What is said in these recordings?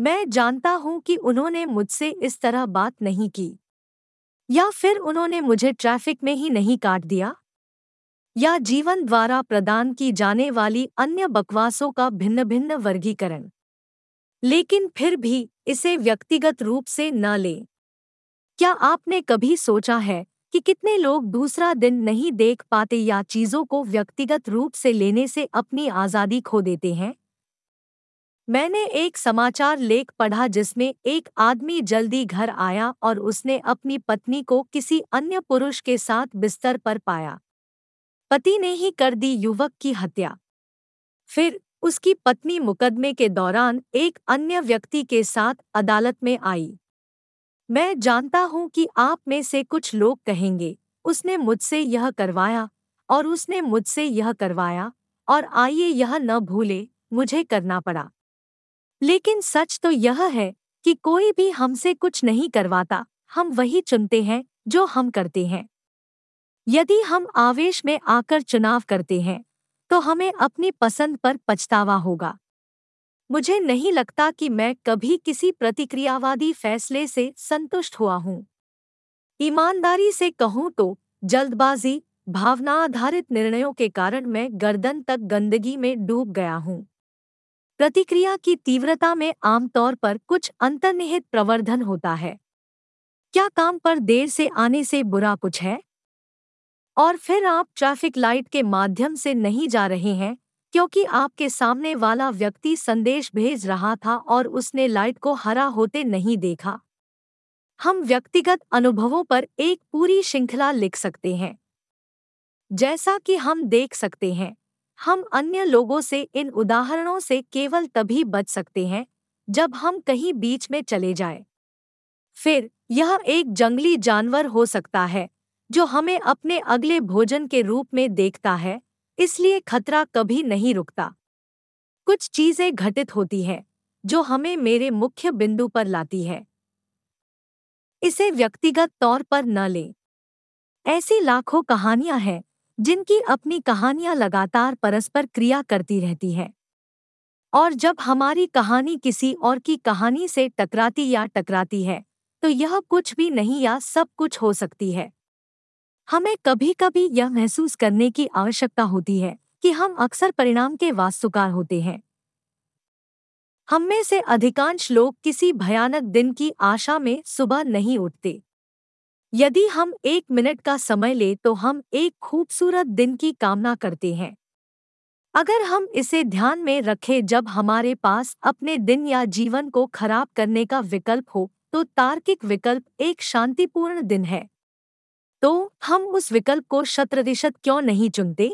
मैं जानता हूँ कि उन्होंने मुझसे इस तरह बात नहीं की। या फिर उन्होंने मुझे ट्रैफ़िक में ही नहीं काट दिया? या जीवन द्वारा प्रदान की जाने वाली अन्य बकवासों का भिन्न भिन्न वर्गीकरण? लेकिन फिर भी इसे व्यक्तिगत रूप से न लें। क्या आपने कभी सोचा है कि कितने लोग दूसरा दिन नहीं देख पाते या चीज़ों को व्यक्तिगत रूप से लेने से अपनी आज़ादी खो देते हैं? मैंने एक समाचार लेख पढ़ा जिसमें एक आदमी जल्दी घर आया और उसने अपनी पत्नी को किसी अन्य पुरुष के साथ बिस्तर पर पाया। पति ने ही कर दी युवक की हत्या। फिर उसकी पत्नी मुकदमे के दौरान एक अन्य व्यक्ति के साथ अदालत में आई। मैं जानता हूँ कि आप में से कुछ लोग कहेंगे, उसने मुझसे यह करवाया और उसने मुझसे यह करवाया और आइए यह न भूले, मुझे करना पड़ा। लेकिन सच तो यह है कि कोई भी हमसे कुछ नहीं करवाता। हम वही चुनते हैं, जो हम करते हैं। यदि हम आवेश में आकर चुनाव करते हैं तो हमें अपनी पसंद पर पछतावा होगा। मुझे नहीं लगता कि मैं कभी किसी प्रतिक्रियावादी फैसले से संतुष्ट हुआ हूँ। ईमानदारी से कहूँ तो जल्दबाजी भावना आधारित निर्णयों के कारण मैं गर्दन तक गंदगी में डूब गया हूँ। प्रतिक्रिया की तीव्रता में आमतौर पर कुछ अंतर्निहित प्रवर्धन होता है। क्या काम पर देर से आने से बुरा कुछ है? और फिर आप ट्रैफ़िक लाइट के माध्यम से नहीं जा रहे हैं, क्योंकि आपके सामने वाला व्यक्ति संदेश भेज रहा था और उसने लाइट को हरा होते नहीं देखा। हम व्यक्तिगत अनुभवों पर एक पूरी श्रृंखला लिख सकते हैं। जैसा कि हम देख सकते हैं हम अन्य लोगों से इन उदाहरणों से केवल तभी बच सकते हैं, जब हम कहीं बीच में चले जाएँ। फिर, यह एक जंगली जानवर हो सकता है, जो हमें अपने अगले भोजन के रूप में देखता है, इसलिए खतरा कभी नहीं रुकता। कुछ चीज़ें घटित होती हैं, जो हमें मेरे मुख्य बिंदु पर लाती है। इसे व्यक्तिगत तौर पर न लें। ऐसी लाखों कहानियाँ हैं जिनकी अपनी कहानियाँ लगातार परस्पर क्रिया करती रहती है। और जब हमारी कहानी किसी और की कहानी से टकराती या टकराती है तो यह कुछ भी नहीं या सब कुछ हो सकती है। हमें कभी कभी यह महसूस करने की आवश्यकता होती है कि हम अक्सर परिणाम के वास्तुकार होते हैं। हम में से अधिकांश लोग किसी भयानक दिन की आशा में सुबह नहीं उठते। यदि हम एक मिनट का समय ले तो हम एक खूबसूरत दिन की कामना करते हैं। अगर हम इसे ध्यान में रखें, जब हमारे पास अपने दिन या जीवन को खराब करने का विकल्प हो तो तार्किक विकल्प एक शांतिपूर्ण दिन है। तो हम उस विकल्प को शतप्रतिशत क्यों नहीं चुनते?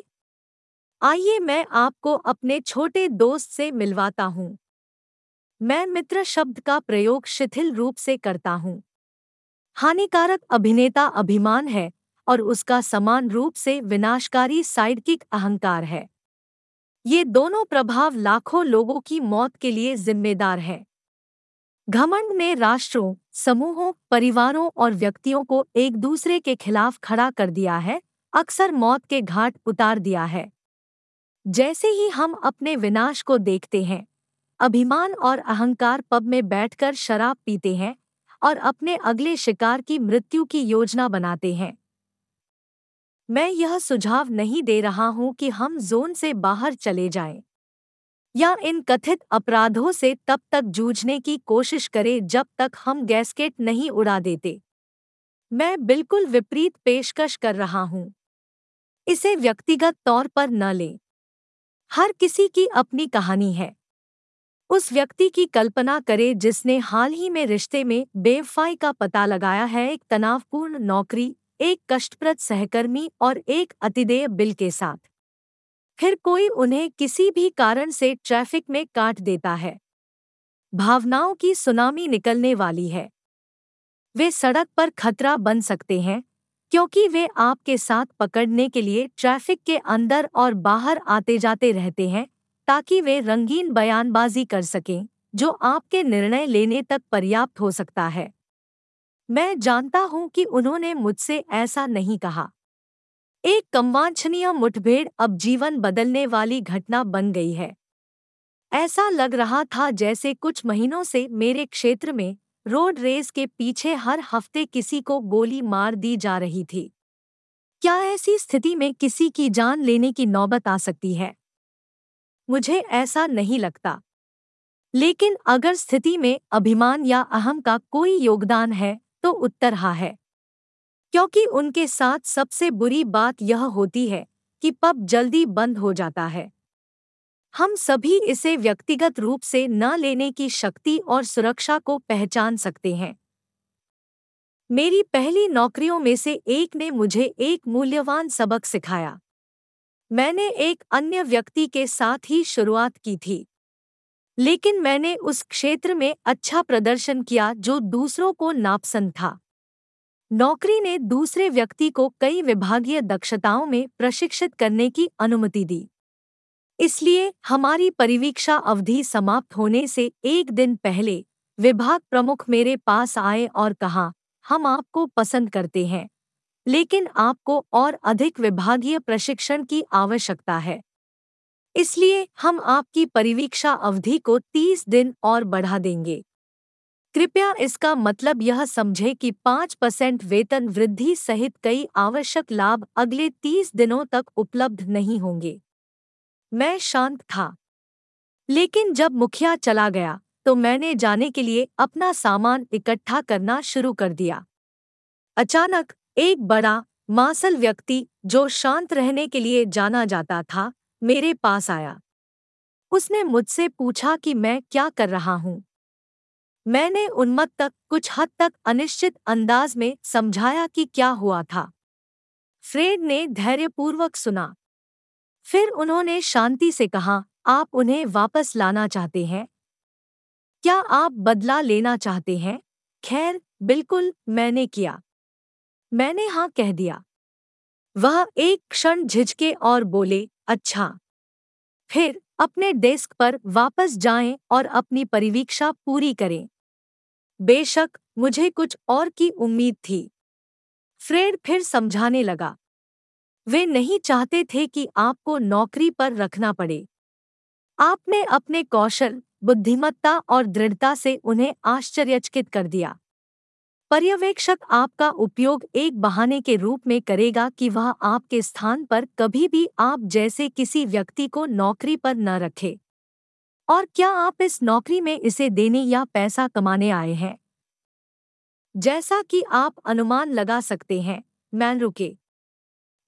आइए मैं आपको अपने छोटे दोस्त से मिलवाता हूँ। मैं मित्र शब्द का प्रयोग शिथिल रूप से करता हूँ। हानिकारक अभिनेता अभिमान है और उसका समान रूप से विनाशकारी साइडकिक अहंकार है। ये दोनों प्रभाव लाखों लोगों की मौत के लिए जिम्मेदार है। घमंड ने राष्ट्रों, समूहों, परिवारों और व्यक्तियों को एक दूसरे के खिलाफ खड़ा कर दिया है, अक्सर मौत के घाट उतार दिया है। जैसे ही हम अपने विनाश को देखते हैं, अभिमान और अहंकार पब में बैठकर शराब पीते हैं और अपने अगले शिकार की मृत्यु की योजना बनाते हैं। मैं यह सुझाव नहीं दे रहा हूँ कि हम जोन से बाहर चले जाएँ। या इन कथित अपराधों से तब तक जूझने की कोशिश करें जब तक हम गैसकेट नहीं उड़ा देते। मैं बिल्कुल विपरीत पेशकश कर रहा हूँ। इसे व्यक्तिगत तौर पर न लें। हर किसी की अपनी कहानी है। उस व्यक्ति की कल्पना करें जिसने हाल ही में रिश्ते में बेवफाई का पता लगाया है एक तनावपूर्ण नौकरी, एक कष्टप्रद सहकर्मी और एक अतिदेय बिल के साथ। फिर कोई उन्हें किसी भी कारण से ट्रैफ़िक में काट देता है। भावनाओं की सुनामी निकलने वाली है। वे सड़क पर खतरा बन सकते हैं, क्योंकि वे आपके साथ पकड़ने के लिए ट्रैफ़िक के अंदर और बाहर आते जाते रहते हैं ताकि वे रंगीन बयानबाजी कर सकें, जो आपके निर्णय लेने तक पर्याप्त हो सकता है। मैं जानता हूँ कि उन्होंने मुझसे ऐसा नहीं कहा। एक कमवांछनीय मुठभेड़ अब जीवन बदलने वाली घटना बन गई है। ऐसा लग रहा था जैसे कुछ महीनों से मेरे क्षेत्र में रोड रेस के पीछे हर हफ़्ते किसी को गोली मार दी जा रही थी। क्या ऐसी स्थिति में किसी की जान लेने की नौबत आ सकती है? मुझे ऐसा नहीं लगता। लेकिन अगर स्थिति में अभिमान या अहम का कोई योगदान है तो उत्तर हाँ है। क्योंकि उनके साथ सबसे बुरी बात यह होती है कि पब जल्दी बंद हो जाता है। हम सभी इसे व्यक्तिगत रूप से न लेने की शक्ति और सुरक्षा को पहचान सकते हैं। मेरी पहली नौकरियों में से एक ने मुझे एक मूल्यवान सबक सिखाया। मैंने एक अन्य व्यक्ति के साथ ही शुरुआत की थी। लेकिन मैंने उस क्षेत्र में अच्छा प्रदर्शन किया जो दूसरों को नापसंद था। नौकरी ने दूसरे व्यक्ति को कई विभागीय दक्षताओं में प्रशिक्षित करने की अनुमति दी। इसलिए हमारी परिवीक्षा अवधि समाप्त होने से एक दिन पहले विभाग प्रमुख मेरे पास आए और कहा, हम आपको पसंद करते हैं। लेकिन आपको और अधिक विभागीय प्रशिक्षण की आवश्यकता है। इसलिए हम आपकी परिवीक्षा अवधि को 30 दिन और बढ़ा देंगे। कृपया इसका मतलब यह समझे कि पाँच परसेंट वेतन वृद्धि सहित कई आवश्यक लाभ अगले तीस दिनों तक उपलब्ध नहीं होंगे। मैं शांत था। लेकिन जब मुखिया चला गया तो मैंने जाने के लिए अपना सामान इकट्ठा करना शुरू कर दिया। अचानक एक बड़ा, मासल व्यक्ति, जो शांत रहने के लिए जाना जाता था, मेरे पास आया। उसने मुझसे पूछा कि मैं क्या कर रहा हूँ। मैंने उन्मत्त तक, कुछ हद तक अनिश्चित अंदाज में समझाया कि क्या हुआ था। फ्रेड ने धैर्यपूर्वक सुना। फिर उन्होंने शांति से कहा, आप उन्हें वापस लाना चाहते हैं? क्या आप बदला लेना चाहते हैं? खैर, बिल्कुल मैंने किया। मैंने हाँ कह दिया। वह एक क्षण झिझके और बोले अच्छा। फिर अपने डेस्क पर वापस जाएँ और अपनी परिवीक्षा पूरी करें। बेशक मुझे कुछ और की उम्मीद थी। फ्रेड फिर समझाने लगा। वे नहीं चाहते थे कि आपको नौकरी पर रखना पड़े। आपने अपने कौशल, बुद्धिमत्ता और दृढ़ता से उन्हें आश्चर्यचकित कर दिया। पर्यवेक्षक आपका उपयोग एक बहाने के रूप में करेगा कि वह आपके स्थान पर कभी भी आप जैसे किसी व्यक्ति को नौकरी पर न रखे। और क्या आप इस नौकरी में इसे देने या पैसा कमाने आए हैं? जैसा कि आप अनुमान लगा सकते हैं, मैन रुके।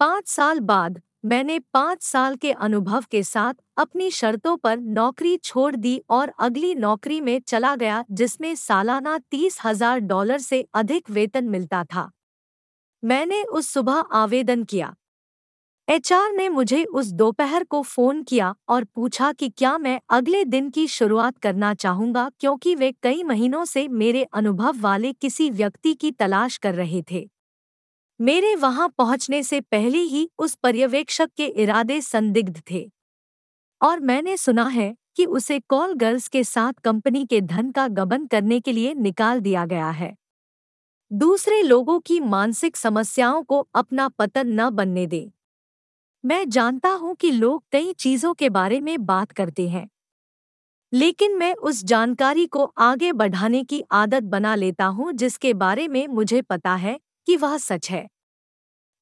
पाँच साल बाद मैंने पाँच साल के अनुभव के साथ अपनी शर्तों पर नौकरी छोड़ दी और अगली नौकरी में चला गया जिसमें सालाना तीस हज़ार डॉलर से अधिक वेतन मिलता था। मैंने उस सुबह आवेदन किया। एचआर ने मुझे उस दोपहर को फ़ोन किया और पूछा कि क्या मैं अगले दिन की शुरुआत करना चाहूँगा क्योंकि वे कई महीनों से मेरे अनुभव वाले किसी व्यक्ति की तलाश कर रहे थे। मेरे वहाँ पहुँचने से पहले ही उस पर्यवेक्षक के इरादे संदिग्ध थे। और मैंने सुना है कि उसे कॉल गर्ल्स के साथ कंपनी के धन का गबन करने के लिए निकाल दिया गया है। दूसरे लोगों की मानसिक समस्याओं को अपना पतन न बनने दें। मैं जानता हूँ कि लोग कई चीज़ों के बारे में बात करते हैं। लेकिन मैं उस जानकारी को आगे बढ़ाने की आदत बना लेता हूँ जिसके बारे में मुझे पता है कि वह सच है।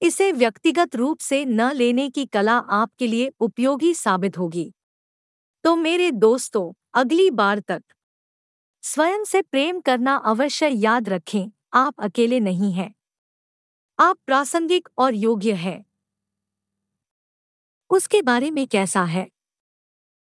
इसे व्यक्तिगत रूप से न लेने की कला आपके लिए उपयोगी साबित होगी। तो मेरे दोस्तों, अगली बार तक स्वयं से प्रेम करना अवश्य याद रखें, आप अकेले नहीं हैं। आप प्रासंगिक और योग्य हैं। उसके बारे में कैसा है?